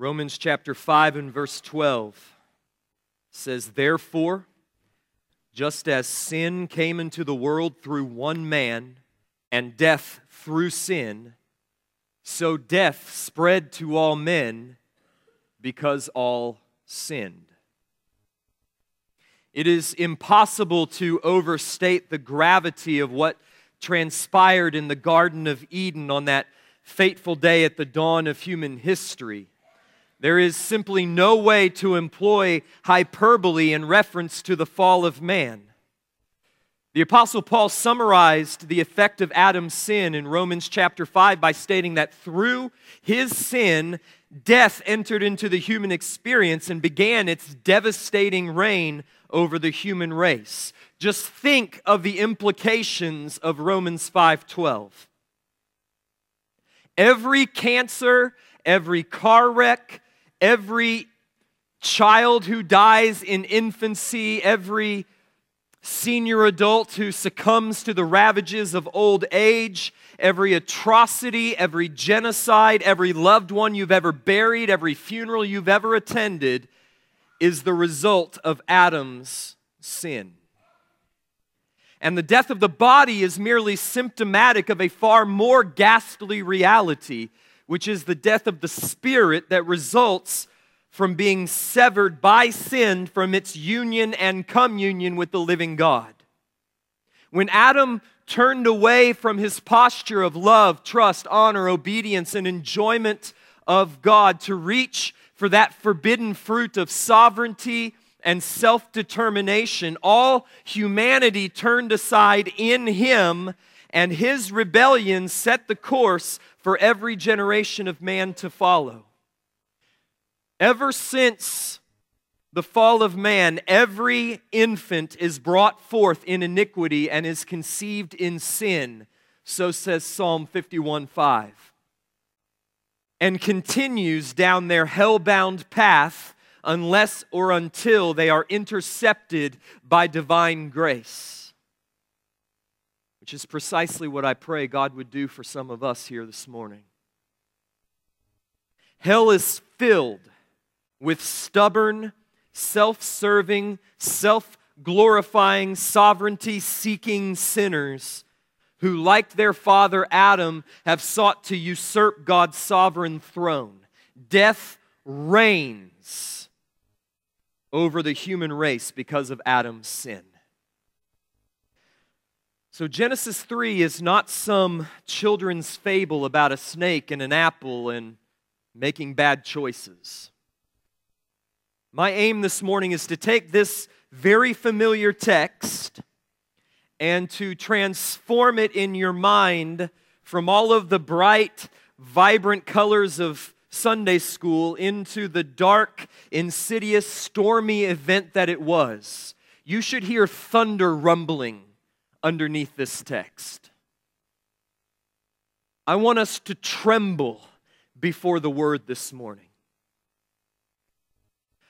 Romans chapter 5 and verse 12 says, Therefore, just as sin came into the world through one man, and death through sin, so death spread to all men because all sinned. It is impossible to overstate the gravity of what transpired in the Garden of Eden on that fateful day at the dawn of human history. There is simply no way to employ hyperbole in reference to the fall of man. The Apostle Paul summarized the effect of Adam's sin in Romans chapter 5 by stating that through his sin, death entered into the human experience and began its devastating reign over the human race. Just think of the implications of Romans 5:12. Every cancer, every car wreck, every child who dies in infancy, every senior adult who succumbs to the ravages of old age, every atrocity, every genocide, every loved one you've ever buried, every funeral you've ever attended is the result of Adam's sin. And the death of the body is merely symptomatic of a far more ghastly reality which is the death of the spirit that results from being severed by sin from its union and communion with the living God. When Adam turned away from his posture of love, trust, honor, obedience, and enjoyment of God to reach for that forbidden fruit of sovereignty and self determination, all humanity turned aside in him, and his rebellion set the course for every generation of man to follow. Ever since the fall of man, every infant is brought forth in iniquity and is conceived in sin. So says Psalm 51 5. And continues down their hell-bound path unless or until they are intercepted by divine grace which is precisely what I pray God would do for some of us here this morning. Hell is filled with stubborn, self serving, self glorifying, sovereignty seeking sinners who, like their father Adam, have sought to usurp God's sovereign throne. Death reigns over the human race because of Adam's sin. So, Genesis 3 is not some children's fable about a snake and an apple and making bad choices. My aim this morning is to take this very familiar text and to transform it in your mind from all of the bright, vibrant colors of Sunday school into the dark, insidious, stormy event that it was. You should hear thunder rumbling underneath this text. I want us to tremble before the word this morning.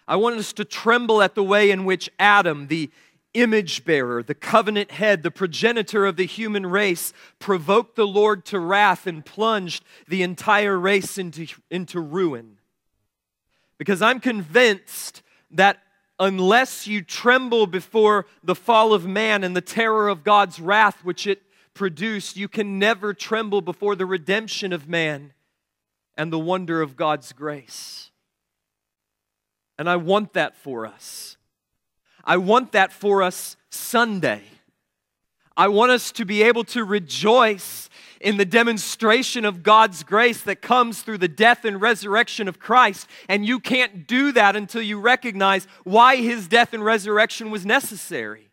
I want us to tremble at the way in which Adam, the image bearer, the covenant head, the progenitor of the human race, provoked the Lord to wrath and plunged the entire race into, into ruin. Because I'm convinced that unless you tremble before the fall of man and the terror of God's wrath which it produced, you can never tremble before the redemption of man and the wonder of God's grace. And I want that for us. I want that for us Sunday. I want us to be able to rejoice in the demonstration of God's grace that comes through the death and resurrection of Christ. And you can't do that until you recognize why his death and resurrection was necessary.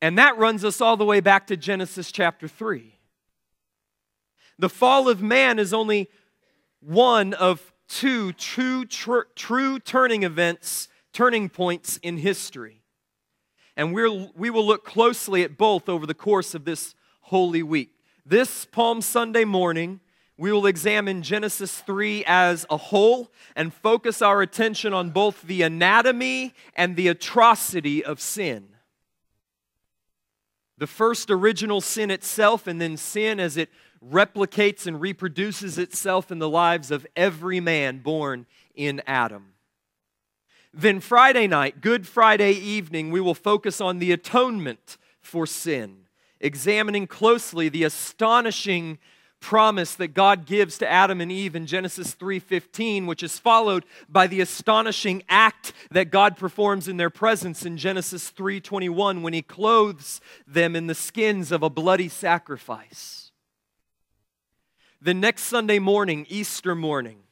And that runs us all the way back to Genesis chapter 3. The fall of man is only one of two true, tr- true turning events, turning points in history. And we're, we will look closely at both over the course of this Holy Week. This Palm Sunday morning, we will examine Genesis 3 as a whole and focus our attention on both the anatomy and the atrocity of sin. The first original sin itself, and then sin as it replicates and reproduces itself in the lives of every man born in Adam. Then, Friday night, Good Friday evening, we will focus on the atonement for sin, examining closely the astonishing promise that God gives to Adam and Eve in Genesis 3:15 which is followed by the astonishing act that God performs in their presence in Genesis 3:21 when he clothes them in the skins of a bloody sacrifice. The next Sunday morning, Easter morning,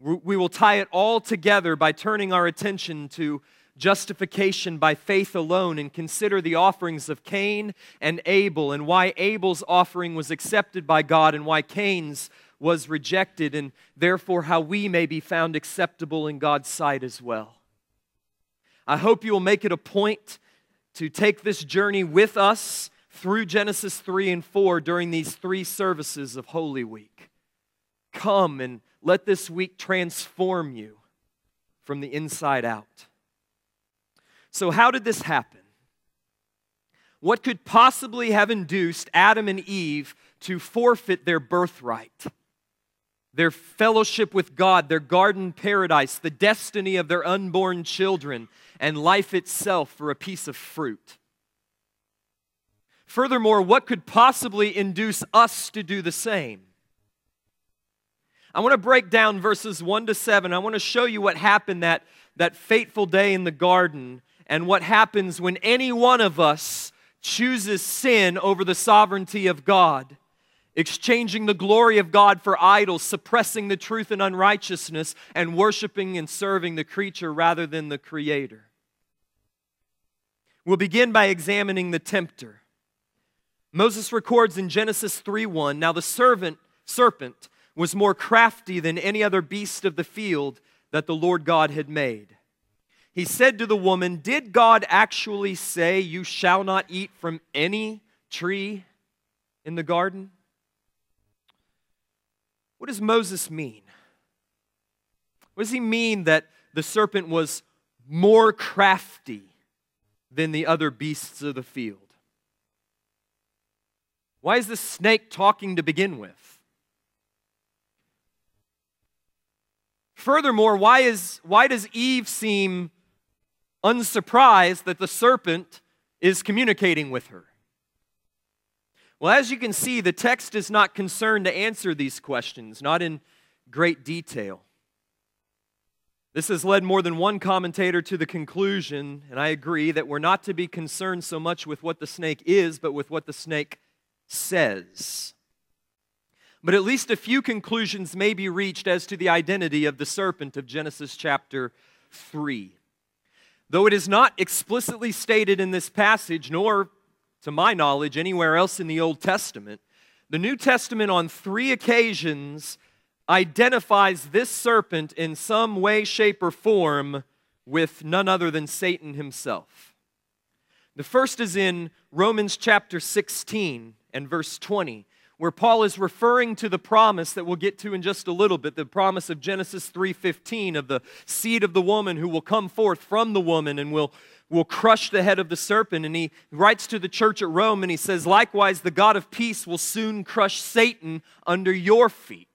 we will tie it all together by turning our attention to justification by faith alone and consider the offerings of Cain and Abel and why Abel's offering was accepted by God and why Cain's was rejected, and therefore how we may be found acceptable in God's sight as well. I hope you will make it a point to take this journey with us through Genesis 3 and 4 during these three services of Holy Week. Come and let this week transform you from the inside out. So, how did this happen? What could possibly have induced Adam and Eve to forfeit their birthright, their fellowship with God, their garden paradise, the destiny of their unborn children, and life itself for a piece of fruit? Furthermore, what could possibly induce us to do the same? I want to break down verses 1 to 7. I want to show you what happened that, that fateful day in the garden and what happens when any one of us chooses sin over the sovereignty of God, exchanging the glory of God for idols, suppressing the truth and unrighteousness, and worshiping and serving the creature rather than the creator. We'll begin by examining the tempter. Moses records in Genesis 3:1, now the servant serpent was more crafty than any other beast of the field that the Lord God had made he said to the woman, Did God actually say, You shall not eat from any tree in the garden? What does Moses mean? What does he mean that the serpent was more crafty than the other beasts of the field? Why is the snake talking to begin with? Furthermore, why, is, why does Eve seem unsurprised that the serpent is communicating with her? Well, as you can see, the text is not concerned to answer these questions, not in great detail. This has led more than one commentator to the conclusion, and I agree, that we're not to be concerned so much with what the snake is, but with what the snake says. But at least a few conclusions may be reached as to the identity of the serpent of Genesis chapter 3. Though it is not explicitly stated in this passage, nor to my knowledge anywhere else in the Old Testament, the New Testament on three occasions identifies this serpent in some way, shape, or form with none other than Satan himself. The first is in Romans chapter 16 and verse 20 where Paul is referring to the promise that we'll get to in just a little bit, the promise of Genesis 3:15 of the seed of the woman who will come forth from the woman and will will crush the head of the serpent and he writes to the church at Rome and he says likewise the God of peace will soon crush Satan under your feet.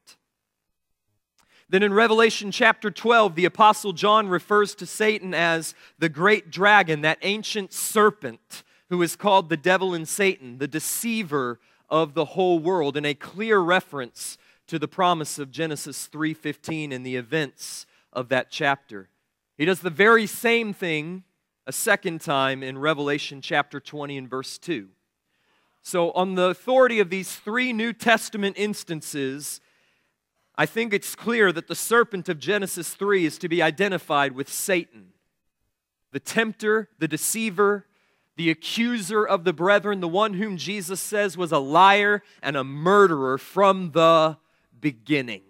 Then in Revelation chapter 12, the Apostle John refers to Satan as the great dragon, that ancient serpent who is called the devil and Satan, the deceiver of the whole world in a clear reference to the promise of Genesis 3:15 and the events of that chapter. He does the very same thing a second time in Revelation chapter 20 and verse 2. So on the authority of these three New Testament instances, I think it's clear that the serpent of Genesis 3 is to be identified with Satan, the tempter, the deceiver, the accuser of the brethren, the one whom Jesus says was a liar and a murderer from the beginning.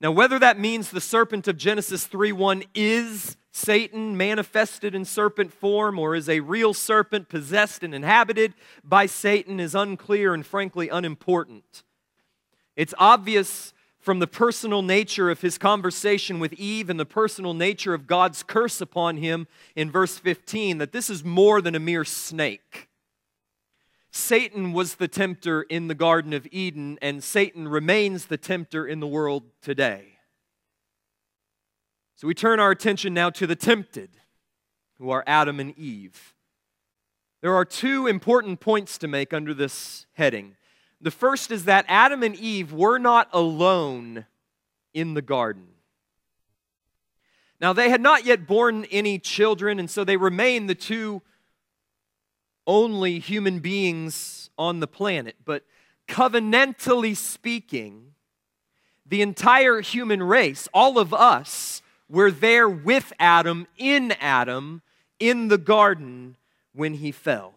Now, whether that means the serpent of Genesis 3 1 is Satan manifested in serpent form or is a real serpent possessed and inhabited by Satan is unclear and frankly unimportant. It's obvious from the personal nature of his conversation with Eve and the personal nature of God's curse upon him in verse 15 that this is more than a mere snake. Satan was the tempter in the Garden of Eden, and Satan remains the tempter in the world today. So we turn our attention now to the tempted, who are Adam and Eve. There are two important points to make under this heading. The first is that Adam and Eve were not alone in the garden. Now, they had not yet born any children, and so they remain the two only human beings on the planet. But covenantally speaking, the entire human race, all of us, were there with Adam, in Adam, in the garden when he fell.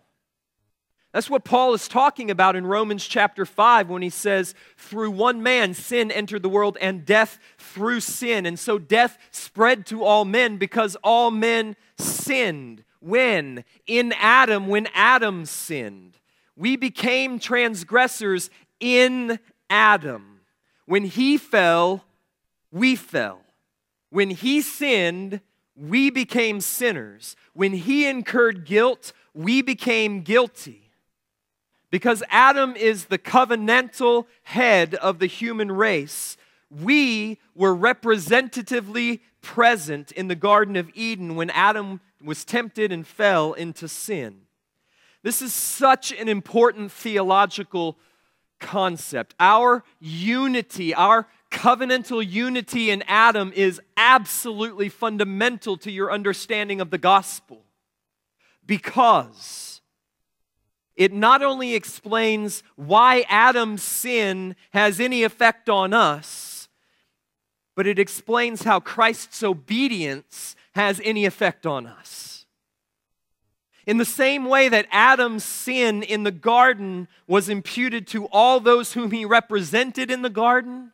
That's what Paul is talking about in Romans chapter 5 when he says, Through one man sin entered the world, and death through sin. And so death spread to all men because all men sinned. When? In Adam, when Adam sinned. We became transgressors in Adam. When he fell, we fell. When he sinned, we became sinners. When he incurred guilt, we became guilty. Because Adam is the covenantal head of the human race, we were representatively present in the Garden of Eden when Adam was tempted and fell into sin. This is such an important theological concept. Our unity, our covenantal unity in Adam is absolutely fundamental to your understanding of the gospel because it not only explains why Adam's sin has any effect on us, but it explains how Christ's obedience has any effect on us. In the same way that Adam's sin in the garden was imputed to all those whom he represented in the garden,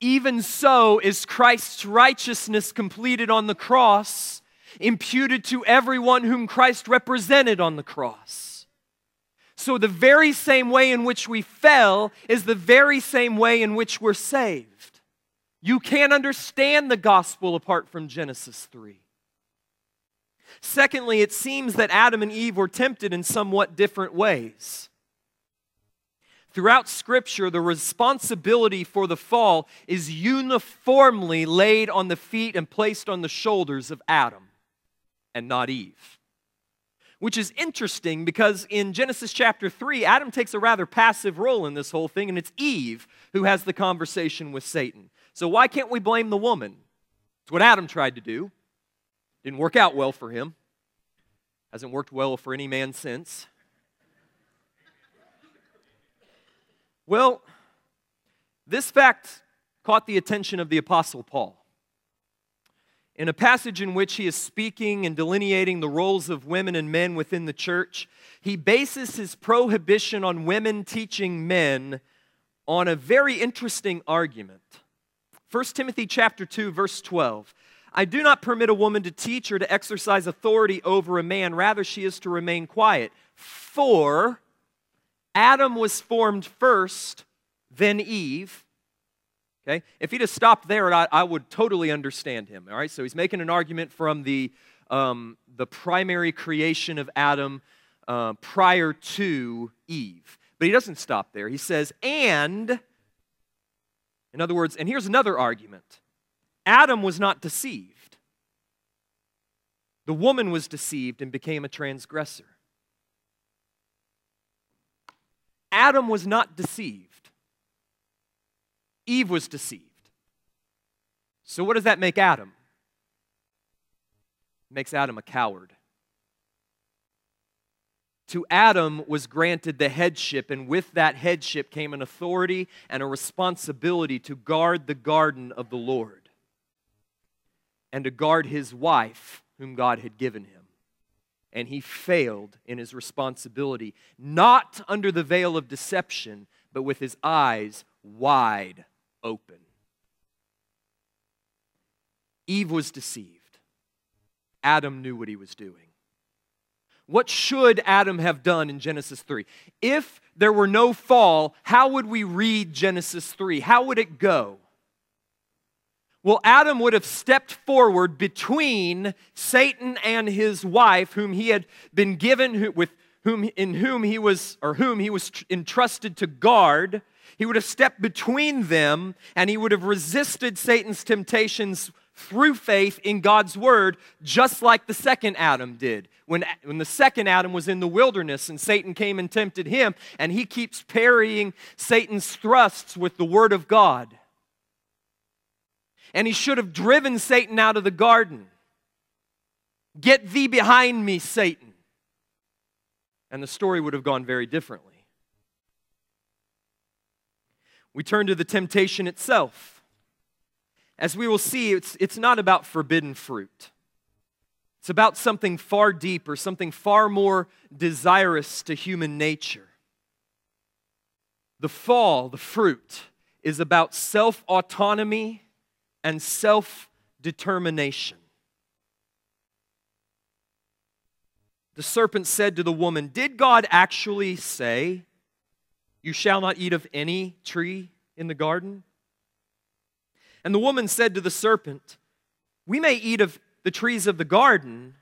even so is Christ's righteousness completed on the cross imputed to everyone whom Christ represented on the cross. So, the very same way in which we fell is the very same way in which we're saved. You can't understand the gospel apart from Genesis 3. Secondly, it seems that Adam and Eve were tempted in somewhat different ways. Throughout Scripture, the responsibility for the fall is uniformly laid on the feet and placed on the shoulders of Adam and not Eve. Which is interesting because in Genesis chapter 3, Adam takes a rather passive role in this whole thing, and it's Eve who has the conversation with Satan. So why can't we blame the woman? It's what Adam tried to do. Didn't work out well for him. Hasn't worked well for any man since. Well, this fact caught the attention of the Apostle Paul in a passage in which he is speaking and delineating the roles of women and men within the church, he bases his prohibition on women teaching men on a very interesting argument. 1 Timothy chapter 2 verse 12. I do not permit a woman to teach or to exercise authority over a man, rather she is to remain quiet. For Adam was formed first, then Eve, Okay? If he'd have stopped there, I, I would totally understand him. All right? So he's making an argument from the, um, the primary creation of Adam uh, prior to Eve. But he doesn't stop there. He says, and, in other words, and here's another argument Adam was not deceived. The woman was deceived and became a transgressor. Adam was not deceived. Eve was deceived. So, what does that make Adam? It makes Adam a coward. To Adam was granted the headship, and with that headship came an authority and a responsibility to guard the garden of the Lord and to guard his wife, whom God had given him. And he failed in his responsibility, not under the veil of deception, but with his eyes wide open. Eve was deceived. Adam knew what he was doing. What should Adam have done in Genesis 3? If there were no fall, how would we read Genesis 3? How would it go? Well, Adam would have stepped forward between Satan and his wife, whom he had been given with whom, in whom he was, or whom he was entrusted to guard, he would have stepped between them and he would have resisted Satan's temptations through faith in God's word, just like the second Adam did. When, when the second Adam was in the wilderness and Satan came and tempted him, and he keeps parrying Satan's thrusts with the word of God. And he should have driven Satan out of the garden. Get thee behind me, Satan. And the story would have gone very differently. We turn to the temptation itself. As we will see, it's, it's not about forbidden fruit. It's about something far deeper, something far more desirous to human nature. The fall, the fruit, is about self autonomy and self determination. The serpent said to the woman, Did God actually say, You shall not eat of any tree in the garden? And the woman said to the serpent, We may eat of the trees of the garden,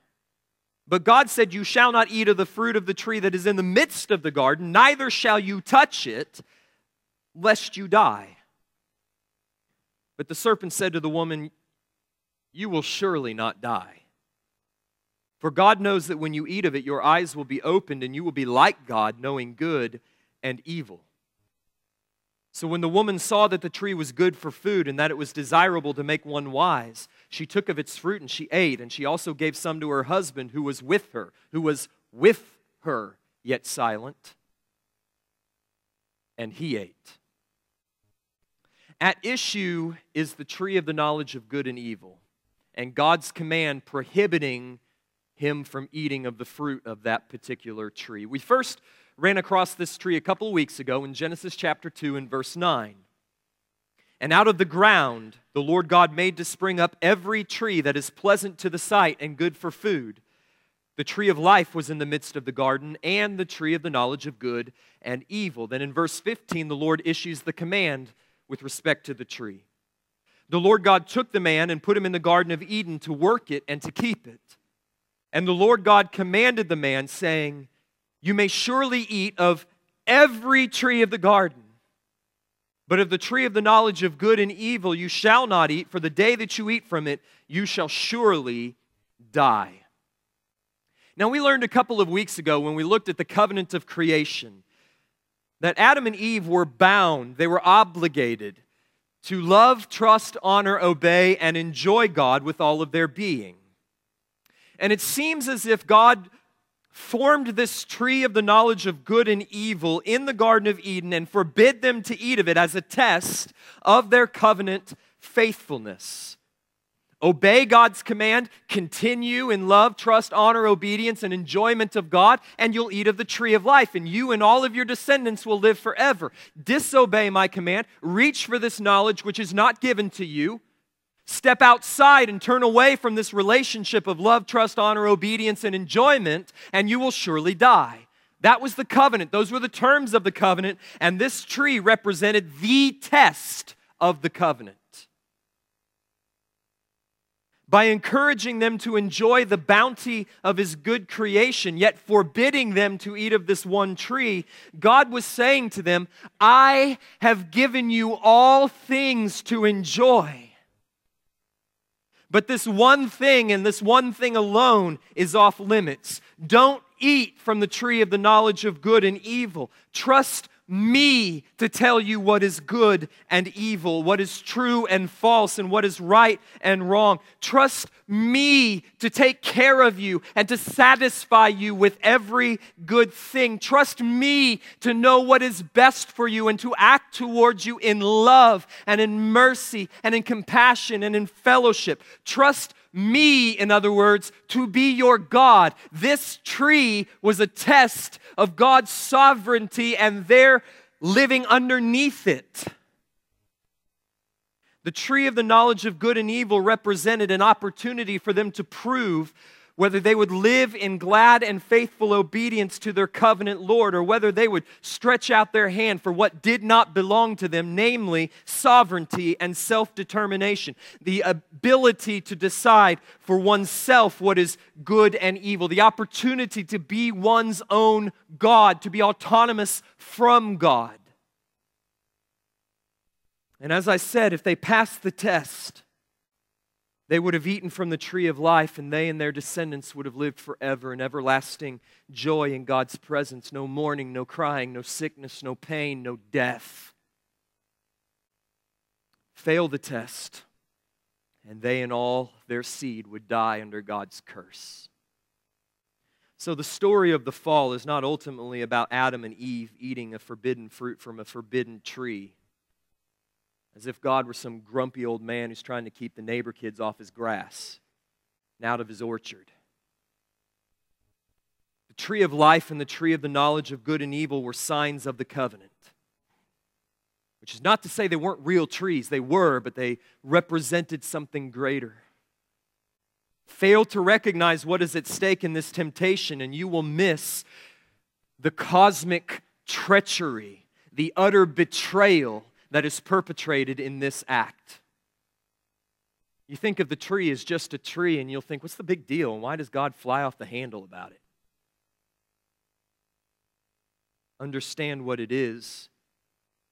but God said, You shall not eat of the fruit of the tree that is in the midst of the garden, neither shall you touch it, lest you die. But the serpent said to the woman, You will surely not die. For God knows that when you eat of it, your eyes will be opened and you will be like God, knowing good and evil. So when the woman saw that the tree was good for food and that it was desirable to make one wise, she took of its fruit and she ate, and she also gave some to her husband who was with her, who was with her, yet silent. And he ate. At issue is the tree of the knowledge of good and evil, and God's command prohibiting him from eating of the fruit of that particular tree. We first ran across this tree a couple of weeks ago in Genesis chapter 2 and verse 9. And out of the ground the Lord God made to spring up every tree that is pleasant to the sight and good for food. The tree of life was in the midst of the garden, and the tree of the knowledge of good and evil. Then in verse 15, the Lord issues the command with respect to the tree. The Lord God took the man and put him in the Garden of Eden to work it and to keep it. And the Lord God commanded the man, saying, You may surely eat of every tree of the garden, but of the tree of the knowledge of good and evil you shall not eat, for the day that you eat from it, you shall surely die. Now, we learned a couple of weeks ago when we looked at the covenant of creation that Adam and Eve were bound, they were obligated to love, trust, honor, obey, and enjoy God with all of their being. And it seems as if God formed this tree of the knowledge of good and evil in the Garden of Eden and forbid them to eat of it as a test of their covenant faithfulness. Obey God's command, continue in love, trust, honor, obedience, and enjoyment of God, and you'll eat of the tree of life, and you and all of your descendants will live forever. Disobey my command, reach for this knowledge which is not given to you Step outside and turn away from this relationship of love, trust, honor, obedience, and enjoyment, and you will surely die. That was the covenant. Those were the terms of the covenant, and this tree represented the test of the covenant. By encouraging them to enjoy the bounty of His good creation, yet forbidding them to eat of this one tree, God was saying to them, I have given you all things to enjoy. But this one thing and this one thing alone is off limits. Don't eat from the tree of the knowledge of good and evil. Trust me to tell you what is good and evil, what is true and false, and what is right and wrong. Trust me to take care of you and to satisfy you with every good thing. Trust me to know what is best for you and to act towards you in love and in mercy and in compassion and in fellowship. Trust me, in other words, to be your God. This tree was a test of God's sovereignty and their living underneath it. The tree of the knowledge of good and evil represented an opportunity for them to prove whether they would live in glad and faithful obedience to their covenant Lord, or whether they would stretch out their hand for what did not belong to them, namely sovereignty and self determination, the ability to decide for oneself what is good and evil, the opportunity to be one's own God, to be autonomous from God. And as I said, if they pass the test, they would have eaten from the tree of life, and they and their descendants would have lived forever in everlasting joy in God's presence. No mourning, no crying, no sickness, no pain, no death. Fail the test, and they and all their seed would die under God's curse. So, the story of the fall is not ultimately about Adam and Eve eating a forbidden fruit from a forbidden tree as if God were some grumpy old man who's trying to keep the neighbor kids off his grass and out of his orchard. The tree of life and the tree of the knowledge of good and evil were signs of the covenant. Which is not to say they weren't real trees, they were, but they represented something greater. Fail to recognize what is at stake in this temptation, and you will miss the cosmic treachery, the utter betrayal that is perpetrated in this act. You think of the tree as just a tree, and you'll think, what's the big deal? And why does God fly off the handle about it? Understand what it is,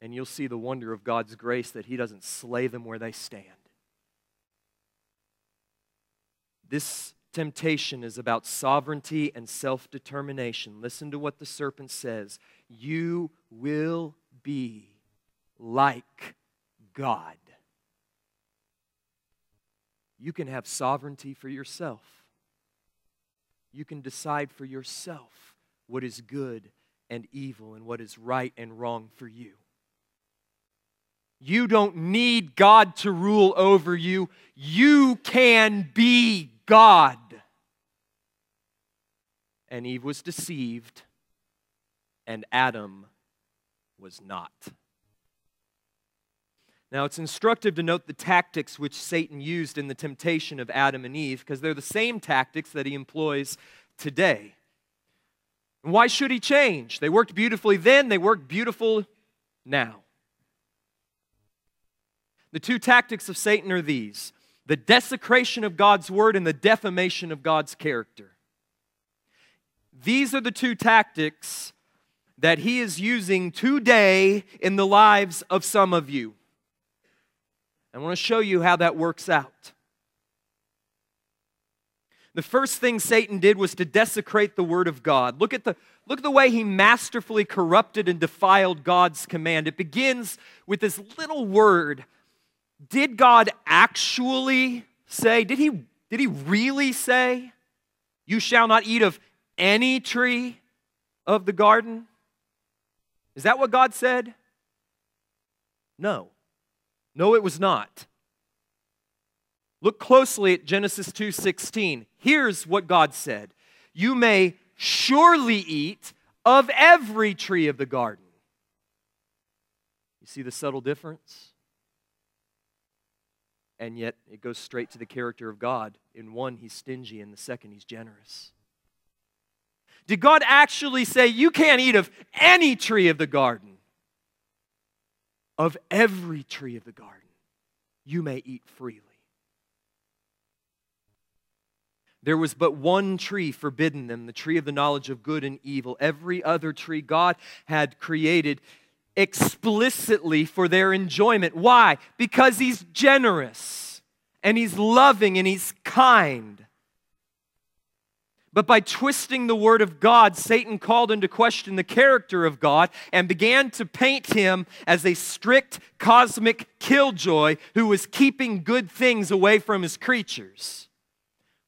and you'll see the wonder of God's grace that He doesn't slay them where they stand. This temptation is about sovereignty and self determination. Listen to what the serpent says You will be like God. You can have sovereignty for yourself. You can decide for yourself what is good and evil and what is right and wrong for you. You don't need God to rule over you. You can be God. And Eve was deceived, and Adam was not. Now, it's instructive to note the tactics which Satan used in the temptation of Adam and Eve because they're the same tactics that he employs today. And why should he change? They worked beautifully then, they work beautiful now. The two tactics of Satan are these the desecration of God's word and the defamation of God's character. These are the two tactics that he is using today in the lives of some of you. I want to show you how that works out. The first thing Satan did was to desecrate the word of God. Look at the look at the way he masterfully corrupted and defiled God's command. It begins with this little word. Did God actually say? Did he did he really say, "You shall not eat of any tree of the garden"? Is that what God said? No. No, it was not. Look closely at Genesis 2:16. Here's what God said. You may surely eat of every tree of the garden. You see the subtle difference? And yet it goes straight to the character of God. In one, he's stingy, in the second, he's generous. Did God actually say, You can't eat of any tree of the garden? Of every tree of the garden, you may eat freely. There was but one tree forbidden them, the tree of the knowledge of good and evil. Every other tree God had created explicitly for their enjoyment. Why? Because He's generous and He's loving and He's kind. But by twisting the word of God, Satan called into question the character of God and began to paint him as a strict cosmic killjoy who was keeping good things away from his creatures,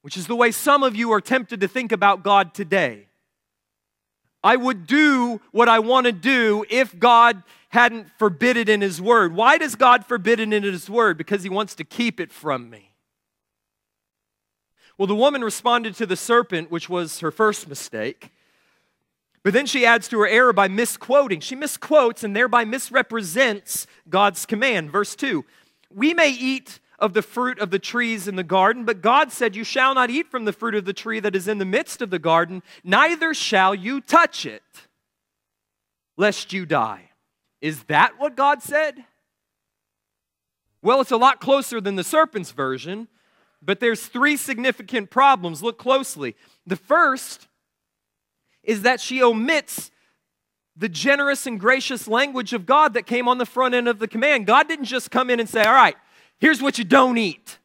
which is the way some of you are tempted to think about God today. I would do what I want to do if God hadn't forbidden it in His Word. Why does God forbid it in His Word? Because He wants to keep it from me. Well, the woman responded to the serpent, which was her first mistake. But then she adds to her error by misquoting. She misquotes and thereby misrepresents God's command. Verse 2 We may eat of the fruit of the trees in the garden, but God said, You shall not eat from the fruit of the tree that is in the midst of the garden, neither shall you touch it, lest you die. Is that what God said? Well, it's a lot closer than the serpent's version, but there's three significant problems. Look closely. The first is that she omits the generous and gracious language of God that came on the front end of the command. God didn't just come in and say, All right, here's what you don't eat.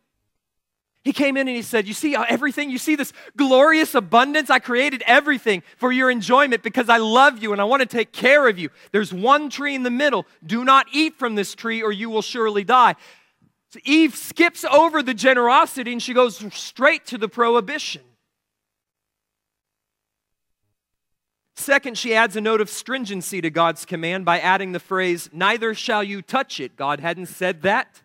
He came in and he said, You see everything? You see this glorious abundance? I created everything for your enjoyment because I love you and I want to take care of you. There's one tree in the middle. Do not eat from this tree or you will surely die. So Eve skips over the generosity and she goes straight to the prohibition. Second, she adds a note of stringency to God's command by adding the phrase, Neither shall you touch it. God hadn't said that.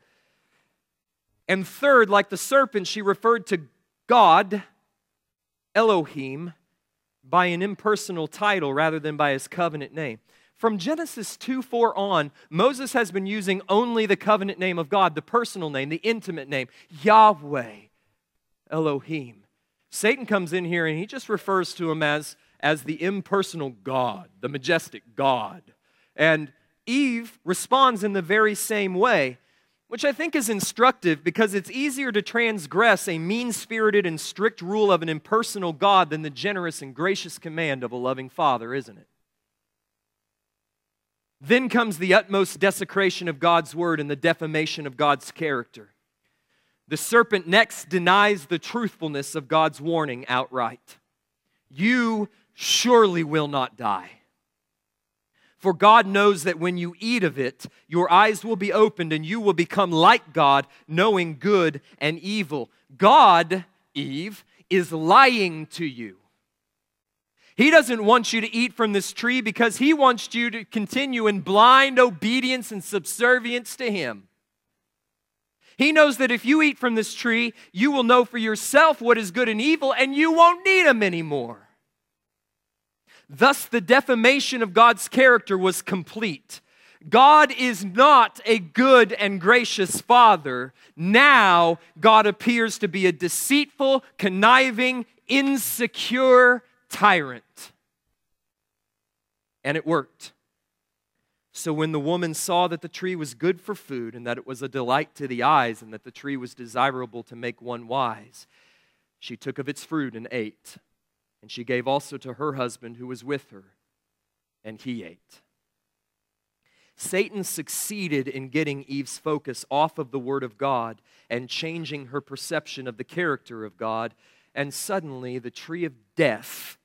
And third, like the serpent, she referred to God, Elohim, by an impersonal title rather than by his covenant name. From Genesis 2 4 on, Moses has been using only the covenant name of God, the personal name, the intimate name, Yahweh, Elohim. Satan comes in here and he just refers to him as as the impersonal God, the majestic God. And Eve responds in the very same way, which I think is instructive because it's easier to transgress a mean spirited and strict rule of an impersonal God than the generous and gracious command of a loving Father, isn't it? Then comes the utmost desecration of God's word and the defamation of God's character. The serpent next denies the truthfulness of God's warning outright. You surely will not die. For God knows that when you eat of it, your eyes will be opened and you will become like God, knowing good and evil. God, Eve, is lying to you. He doesn't want you to eat from this tree because he wants you to continue in blind obedience and subservience to him. He knows that if you eat from this tree, you will know for yourself what is good and evil, and you won't need him anymore. Thus, the defamation of God's character was complete. God is not a good and gracious father. Now, God appears to be a deceitful, conniving, insecure tyrant. And it worked. So, when the woman saw that the tree was good for food, and that it was a delight to the eyes, and that the tree was desirable to make one wise, she took of its fruit and ate. And she gave also to her husband who was with her, and he ate. Satan succeeded in getting Eve's focus off of the Word of God and changing her perception of the character of God, and suddenly the tree of death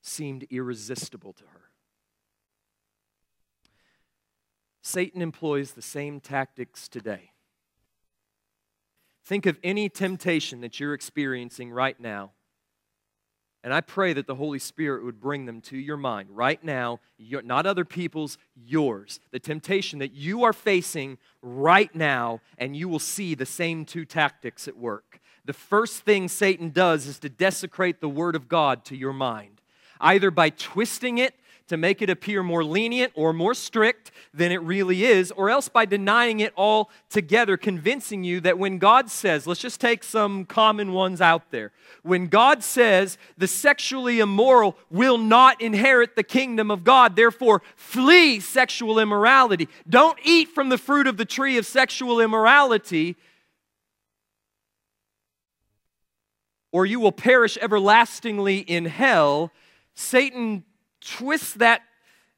seemed irresistible to her. Satan employs the same tactics today. Think of any temptation that you're experiencing right now and I pray that the Holy Spirit would bring them to your mind right now, not other people's, yours. The temptation that you are facing right now, and you will see the same two tactics at work. The first thing Satan does is to desecrate the Word of God to your mind, either by twisting it to make it appear more lenient or more strict than it really is, or else by denying it all together, convincing you that when God says, let's just take some common ones out there. When God says the sexually immoral will not inherit the kingdom of God, therefore flee sexual immorality. Don't eat from the fruit of the tree of sexual immorality. Or you will perish everlastingly in hell. Satan twists that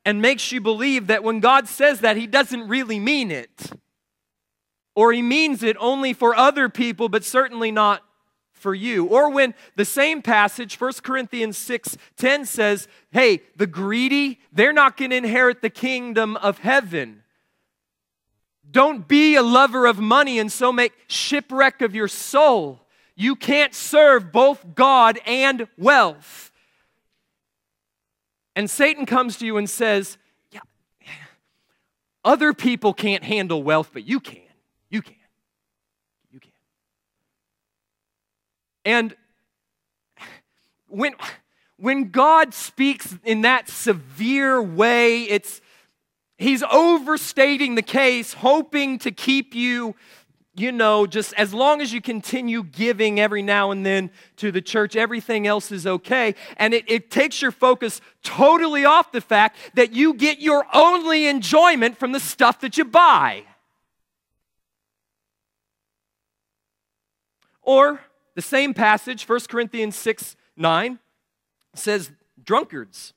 and makes you believe that when God says that, He doesn't really mean it. Or He means it only for other people, but certainly not for you. Or when the same passage, 1 Corinthians 6 10 says, Hey, the greedy, they're not going to inherit the kingdom of heaven. Don't be a lover of money and so make shipwreck of your soul. You can't serve both God and wealth. And Satan comes to you and says, Yeah, other people can't handle wealth, but you can. You can. You can. And when, when God speaks in that severe way, it's He's overstating the case, hoping to keep you you know, just as long as you continue giving every now and then to the church, everything else is okay. And it, it takes your focus totally off the fact that you get your only enjoyment from the stuff that you buy. Or the same passage, 1 Corinthians 6 9, says, Drunkards,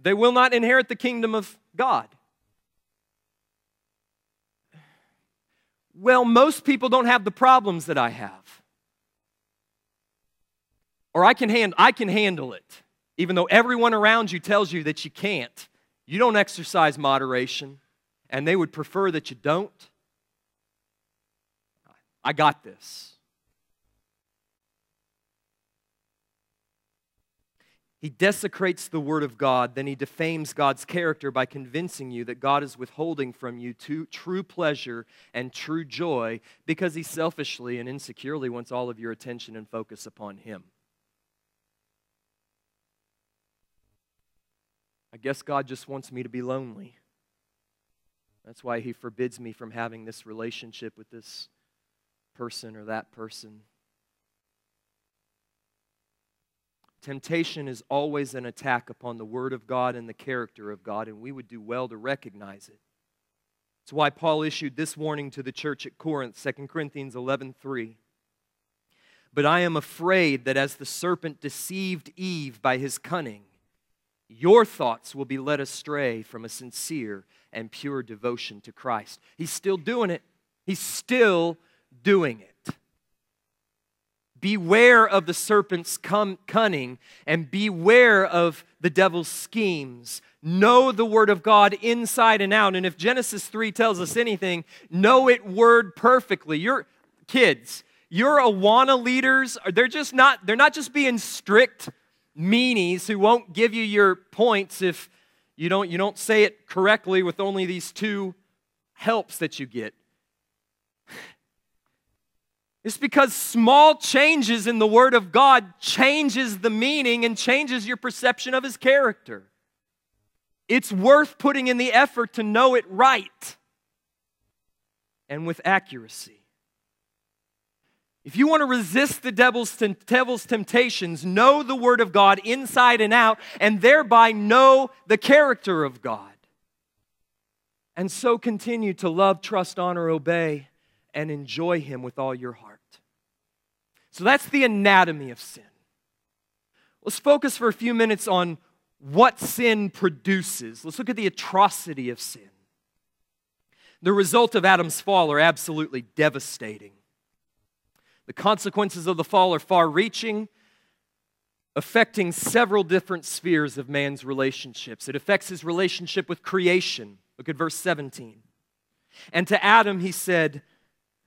they will not inherit the kingdom of God. Well, most people don't have the problems that I have. Or I can, hand, I can handle it, even though everyone around you tells you that you can't. You don't exercise moderation, and they would prefer that you don't. I got this. He desecrates the Word of God, then he defames God's character by convincing you that God is withholding from you true pleasure and true joy because he selfishly and insecurely wants all of your attention and focus upon him. I guess God just wants me to be lonely. That's why he forbids me from having this relationship with this person or that person. Temptation is always an attack upon the Word of God and the character of God, and we would do well to recognize it. That's why Paul issued this warning to the church at Corinth, 2 Corinthians 11:3. But I am afraid that as the serpent deceived Eve by his cunning, your thoughts will be led astray from a sincere and pure devotion to Christ. He's still doing it. He's still doing it. Beware of the serpent's cunning and beware of the devil's schemes. Know the word of God inside and out. And if Genesis 3 tells us anything, know it word perfectly. Your kids, your Awana leaders, they're just not, they're not just being strict meanies who won't give you your points if you don't, you don't say it correctly with only these two helps that you get. It's because small changes in the Word of God changes the meaning and changes your perception of His character. It's worth putting in the effort to know it right and with accuracy. If you want to resist the devil's, devil's temptations, know the Word of God inside and out, and thereby know the character of God. And so continue to love, trust, honor, obey, and enjoy Him with all your heart. So that's the anatomy of sin. Let's focus for a few minutes on what sin produces. Let's look at the atrocity of sin. The result of Adam's fall are absolutely devastating. The consequences of the fall are far reaching, affecting several different spheres of man's relationships. It affects his relationship with creation. Look at verse 17. And to Adam he said,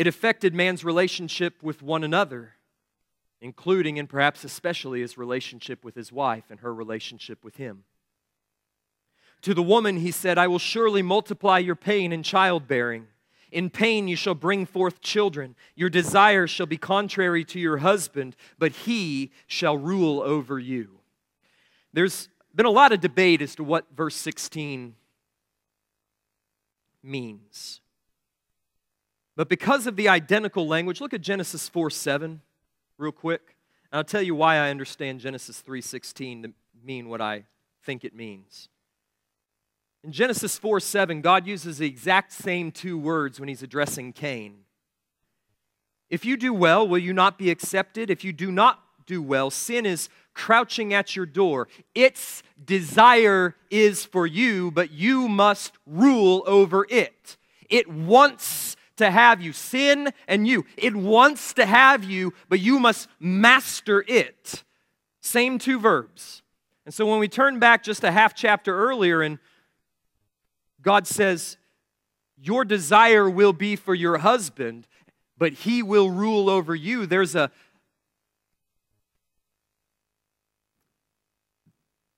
It affected man's relationship with one another, including and perhaps especially his relationship with his wife and her relationship with him. To the woman, he said, I will surely multiply your pain in childbearing. In pain you shall bring forth children. Your desire shall be contrary to your husband, but he shall rule over you. There's been a lot of debate as to what verse 16 means. But because of the identical language, look at Genesis 4 7 real quick. And I'll tell you why I understand Genesis 3:16 to mean what I think it means. In Genesis 4 7, God uses the exact same two words when he's addressing Cain. If you do well, will you not be accepted? If you do not do well, sin is crouching at your door. Its desire is for you, but you must rule over it. It wants to have you. Sin and you. It wants to have you, but you must master it. Same two verbs. And so when we turn back just a half chapter earlier, and God says, Your desire will be for your husband, but he will rule over you. There's a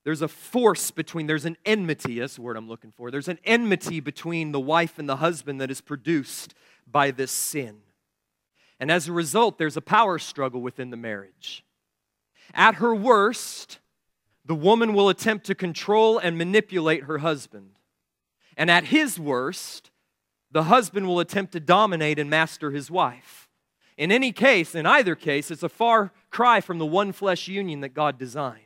there's a force between there's an enmity that's the word i'm looking for there's an enmity between the wife and the husband that is produced by this sin and as a result there's a power struggle within the marriage at her worst the woman will attempt to control and manipulate her husband and at his worst the husband will attempt to dominate and master his wife. In any case, in either case, it's a far cry from the one flesh union that God designed.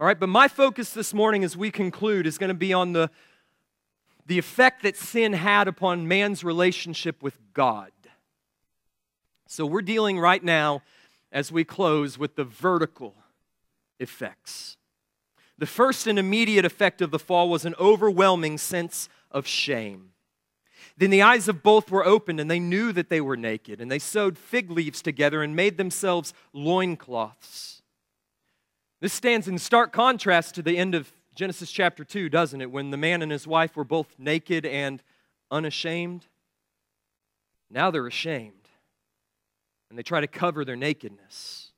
All right, but my focus this morning as we conclude is going to be on the, the effect that sin had upon man's relationship with God. So we're dealing right now, as we close, with the vertical effects. The first and immediate effect of the fall was an overwhelming sense of shame. Then the eyes of both were opened, and they knew that they were naked, and they sewed fig leaves together and made themselves loincloths. This stands in stark contrast to the end of Genesis chapter 2, doesn't it? When the man and his wife were both naked and unashamed. Now they're ashamed, and they try to cover their nakedness.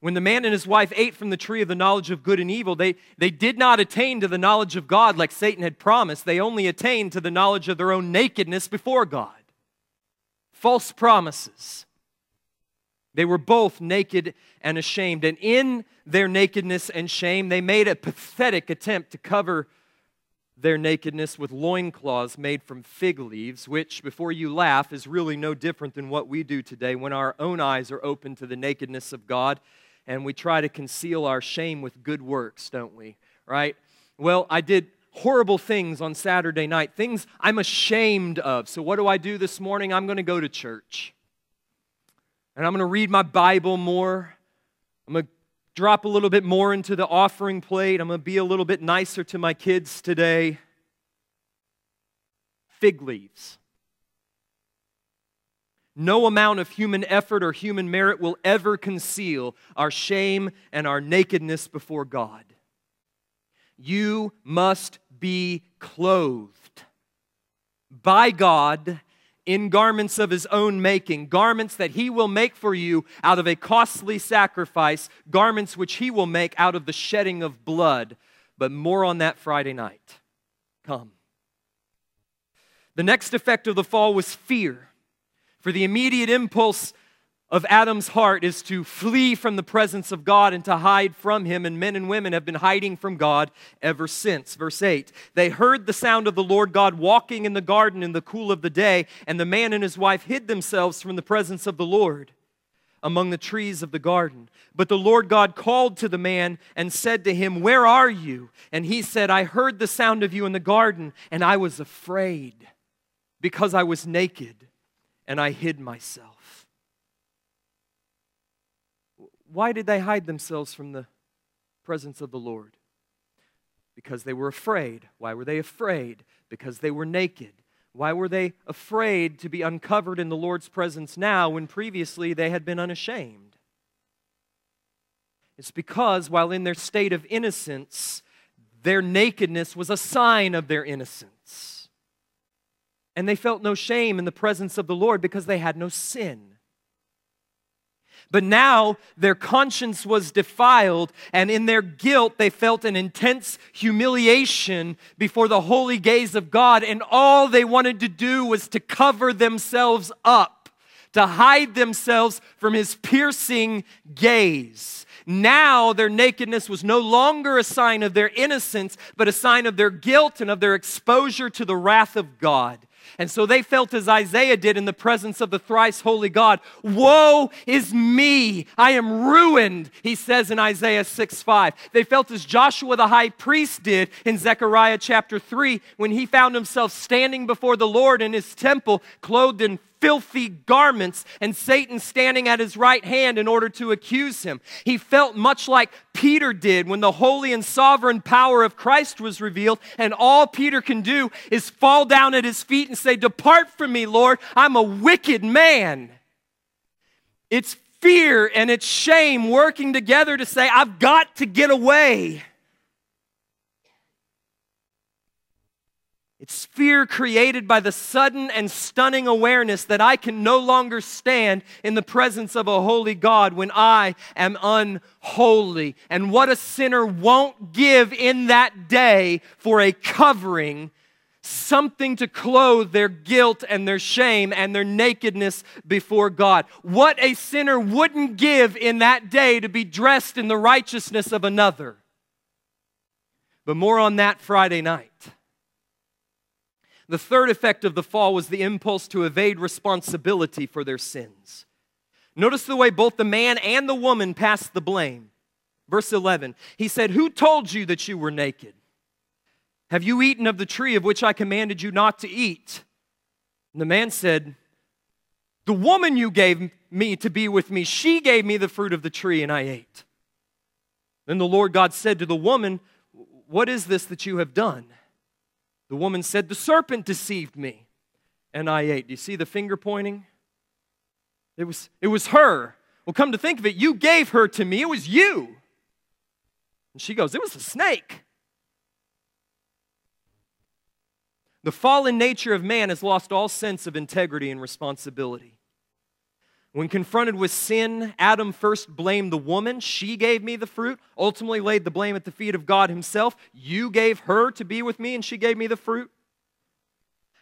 When the man and his wife ate from the tree of the knowledge of good and evil, they, they did not attain to the knowledge of God like Satan had promised. They only attained to the knowledge of their own nakedness before God. False promises. They were both naked and ashamed. And in their nakedness and shame, they made a pathetic attempt to cover their nakedness with loincloths made from fig leaves, which, before you laugh, is really no different than what we do today when our own eyes are open to the nakedness of God and we try to conceal our shame with good works, don't we? Right? Well, I did horrible things on Saturday night, things I'm ashamed of. So, what do I do this morning? I'm going to go to church. And I'm going to read my Bible more. I'm going to drop a little bit more into the offering plate. I'm going to be a little bit nicer to my kids today. Fig leaves. No amount of human effort or human merit will ever conceal our shame and our nakedness before God. You must be clothed by God in garments of his own making, garments that he will make for you out of a costly sacrifice, garments which he will make out of the shedding of blood. But more on that Friday night. Come. The next effect of the fall was fear. For the immediate impulse of Adam's heart is to flee from the presence of God and to hide from him, and men and women have been hiding from God ever since. Verse 8 They heard the sound of the Lord God walking in the garden in the cool of the day, and the man and his wife hid themselves from the presence of the Lord among the trees of the garden. But the Lord God called to the man and said to him, Where are you? And he said, I heard the sound of you in the garden, and I was afraid because I was naked and I hid myself. Why did they hide themselves from the presence of the Lord? Because they were afraid. Why were they afraid? Because they were naked. Why were they afraid to be uncovered in the Lord's presence now when previously they had been unashamed? It's because while in their state of innocence, their nakedness was a sign of their innocence. And they felt no shame in the presence of the Lord because they had no sin. But now their conscience was defiled, and in their guilt, they felt an intense humiliation before the holy gaze of God. And all they wanted to do was to cover themselves up, to hide themselves from his piercing gaze. Now their nakedness was no longer a sign of their innocence, but a sign of their guilt and of their exposure to the wrath of God. And so they felt as Isaiah did in the presence of the thrice holy God Woe is me! I am ruined, he says in Isaiah 6 5. They felt as Joshua the high priest did in Zechariah chapter 3 when he found himself standing before the Lord in his temple, clothed in filthy garments and Satan standing at his right hand in order to accuse him. He felt much like Peter did when the holy and sovereign power of Christ was revealed, and all Peter can do is fall down at his feet and say, Depart from me, Lord, I'm a wicked man. It's fear and it's shame working together to say, I've got to get away. It's fear created by the sudden and stunning awareness that I can no longer stand in the presence of a holy God when I am unholy. And what a sinner won't give in that day for a covering, something to clothe their guilt and their shame and their nakedness before God. What a sinner wouldn't give in that day to be dressed in the righteousness of another. But more on that Friday night. The third effect of the fall was the impulse to evade responsibility for their sins. Notice the way both the man and the woman passed the blame. Verse 11, he said, Who told you that you were naked? Have you eaten of the tree of which I commanded you not to eat? And the man said, The woman you gave me to be with me, she gave me the fruit of the tree, and I ate. Then the Lord God said to the woman, What is this that you have done? The woman said, The serpent deceived me, and I ate. Do you see the finger pointing? It was, it was her. Well, come to think of it, you gave her to me. It was you. And she goes, It was a snake. The fallen nature of man has lost all sense of integrity and responsibility. When confronted with sin, Adam first blamed the woman. She gave me the fruit, ultimately laid the blame at the feet of God Himself. You gave her to be with me, and she gave me the fruit.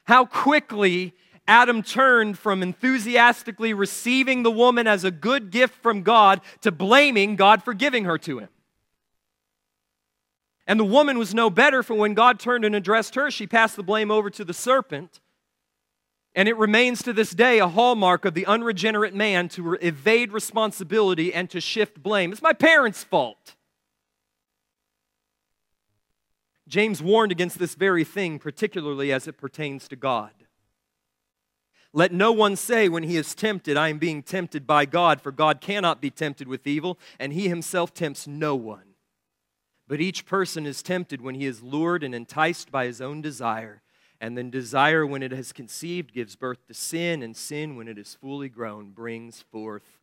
How quickly Adam turned from enthusiastically receiving the woman as a good gift from God to blaming God for giving her to him. And the woman was no better, for when God turned and addressed her, she passed the blame over to the serpent. And it remains to this day a hallmark of the unregenerate man to evade responsibility and to shift blame. It's my parents' fault. James warned against this very thing, particularly as it pertains to God. Let no one say when he is tempted, I am being tempted by God, for God cannot be tempted with evil, and he himself tempts no one. But each person is tempted when he is lured and enticed by his own desire. And then desire, when it has conceived, gives birth to sin, and sin, when it is fully grown, brings forth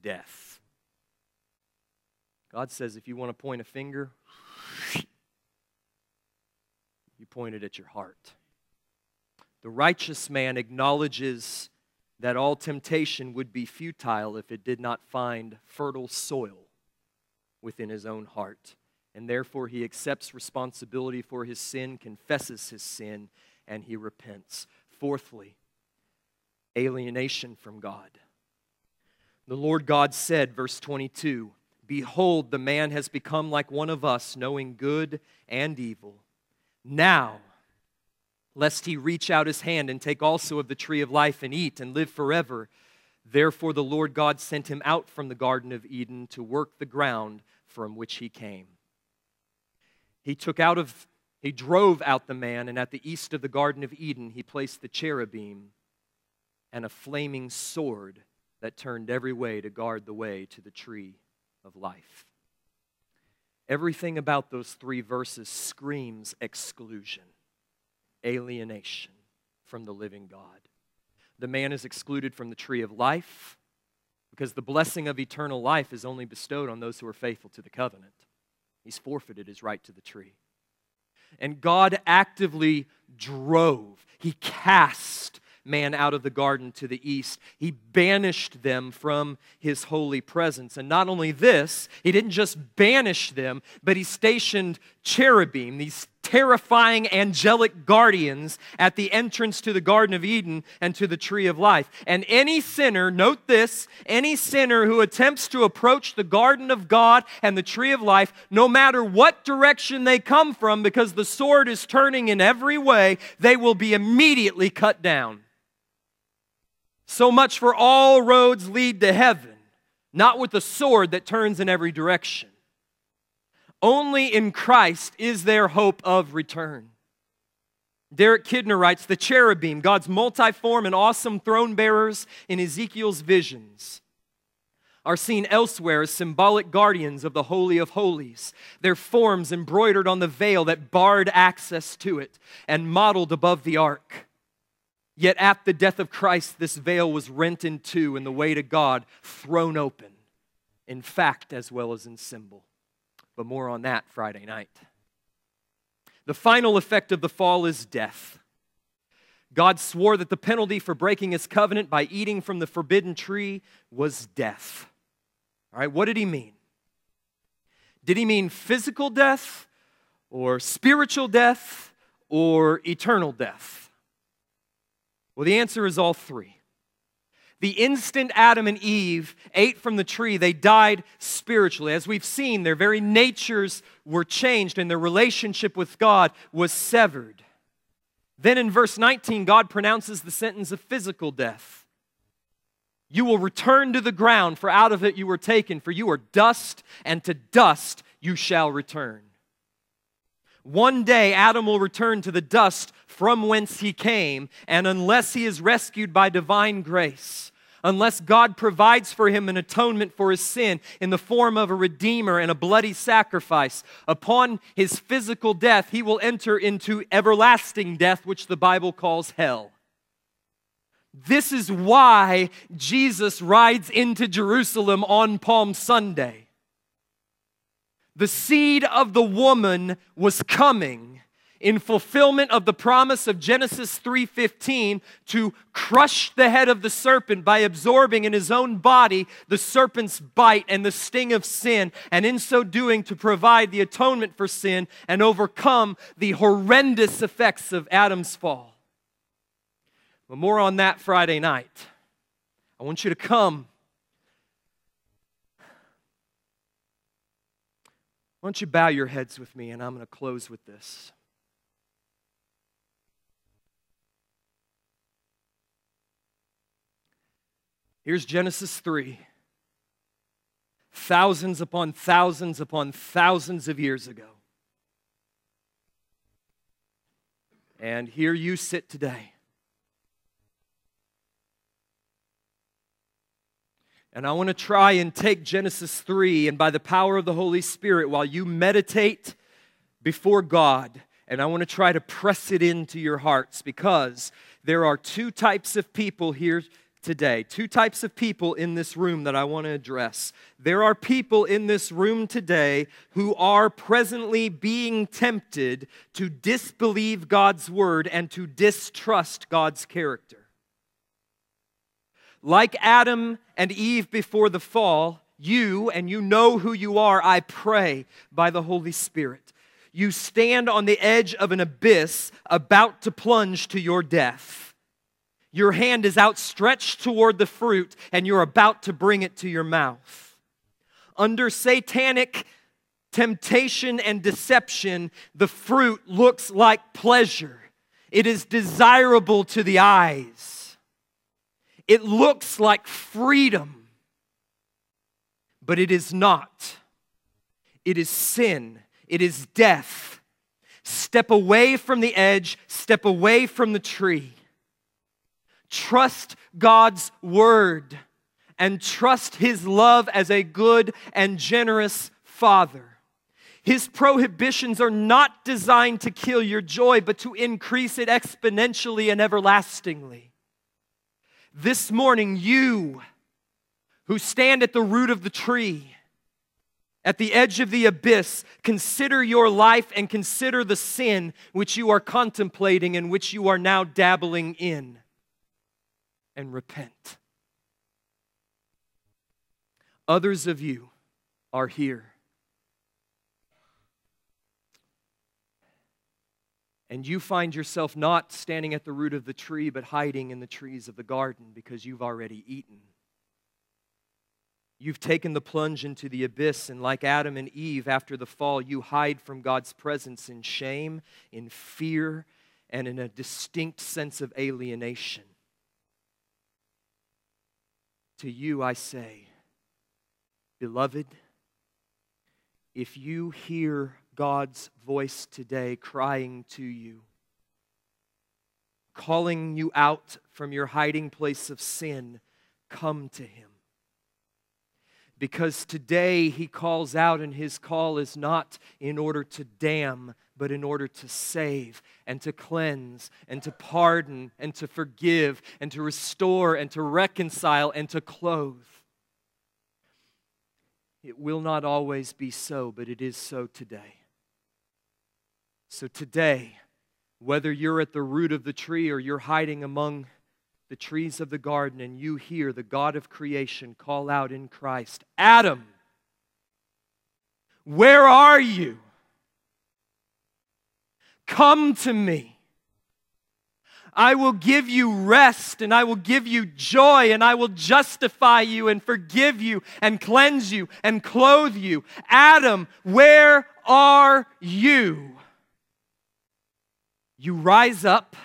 death. God says if you want to point a finger, you point it at your heart. The righteous man acknowledges that all temptation would be futile if it did not find fertile soil within his own heart. And therefore, he accepts responsibility for his sin, confesses his sin, and he repents. Fourthly, alienation from God. The Lord God said, verse 22 Behold, the man has become like one of us, knowing good and evil. Now, lest he reach out his hand and take also of the tree of life and eat and live forever. Therefore, the Lord God sent him out from the Garden of Eden to work the ground from which he came. He took out of he drove out the man, and at the east of the Garden of Eden, he placed the cherubim and a flaming sword that turned every way to guard the way to the tree of life. Everything about those three verses screams exclusion, alienation from the living God. The man is excluded from the tree of life because the blessing of eternal life is only bestowed on those who are faithful to the covenant. He's forfeited his right to the tree. And God actively drove, He cast man out of the garden to the east. He banished them from his holy presence. And not only this, he didn't just banish them, but he stationed cherubim, these terrifying angelic guardians at the entrance to the Garden of Eden and to the tree of life. And any sinner, note this, any sinner who attempts to approach the garden of God and the tree of life, no matter what direction they come from, because the sword is turning in every way, they will be immediately cut down. So much for all roads lead to heaven, not with the sword that turns in every direction. Only in Christ is there hope of return. Derek Kidner writes The cherubim, God's multiform and awesome throne bearers in Ezekiel's visions, are seen elsewhere as symbolic guardians of the Holy of Holies, their forms embroidered on the veil that barred access to it and modeled above the ark. Yet at the death of Christ, this veil was rent in two and the way to God thrown open, in fact as well as in symbol but more on that Friday night. The final effect of the fall is death. God swore that the penalty for breaking his covenant by eating from the forbidden tree was death. All right, what did he mean? Did he mean physical death or spiritual death or eternal death? Well, the answer is all three. The instant Adam and Eve ate from the tree, they died spiritually. As we've seen, their very natures were changed and their relationship with God was severed. Then in verse 19, God pronounces the sentence of physical death. You will return to the ground, for out of it you were taken, for you are dust, and to dust you shall return. One day, Adam will return to the dust from whence he came, and unless he is rescued by divine grace, unless God provides for him an atonement for his sin in the form of a redeemer and a bloody sacrifice, upon his physical death, he will enter into everlasting death, which the Bible calls hell. This is why Jesus rides into Jerusalem on Palm Sunday the seed of the woman was coming in fulfillment of the promise of Genesis 3:15 to crush the head of the serpent by absorbing in his own body the serpent's bite and the sting of sin and in so doing to provide the atonement for sin and overcome the horrendous effects of Adam's fall. But more on that Friday night. I want you to come Why don't you bow your heads with me, and I'm going to close with this. Here's Genesis 3. Thousands upon thousands upon thousands of years ago. And here you sit today. And I want to try and take Genesis 3 and by the power of the Holy Spirit, while you meditate before God, and I want to try to press it into your hearts because there are two types of people here today. Two types of people in this room that I want to address. There are people in this room today who are presently being tempted to disbelieve God's word and to distrust God's character. Like Adam and Eve before the fall, you, and you know who you are, I pray by the Holy Spirit. You stand on the edge of an abyss about to plunge to your death. Your hand is outstretched toward the fruit, and you're about to bring it to your mouth. Under satanic temptation and deception, the fruit looks like pleasure. It is desirable to the eyes. It looks like freedom, but it is not. It is sin, it is death. Step away from the edge, step away from the tree. Trust God's word and trust His love as a good and generous Father. His prohibitions are not designed to kill your joy, but to increase it exponentially and everlastingly. This morning, you who stand at the root of the tree, at the edge of the abyss, consider your life and consider the sin which you are contemplating and which you are now dabbling in, and repent. Others of you are here and you find yourself not standing at the root of the tree, but hiding in the trees of the garden because you've already eaten. You've taken the plunge into the abyss, and like Adam and Eve after the fall, you hide from God's presence in shame, in fear, and in a distinct sense of alienation. To you I say, Beloved, if you hear God's voice today crying to you, calling you out from your hiding place of sin. Come to Him. Because today He calls out, and His call is not in order to damn, but in order to save and to cleanse and to pardon and to forgive and to restore and to reconcile and to clothe. It will not always be so, but it is so today. So today, whether you're at the root of the tree or you're hiding among the trees of the garden and you hear the God of creation call out in Christ, Adam, where are you? Come to me. I will give you rest and I will give you joy and I will justify you and forgive you and cleanse you and clothe you. Adam, where are you? You rise up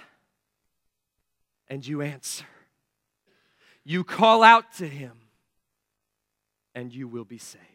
and you answer. You call out to him and you will be saved.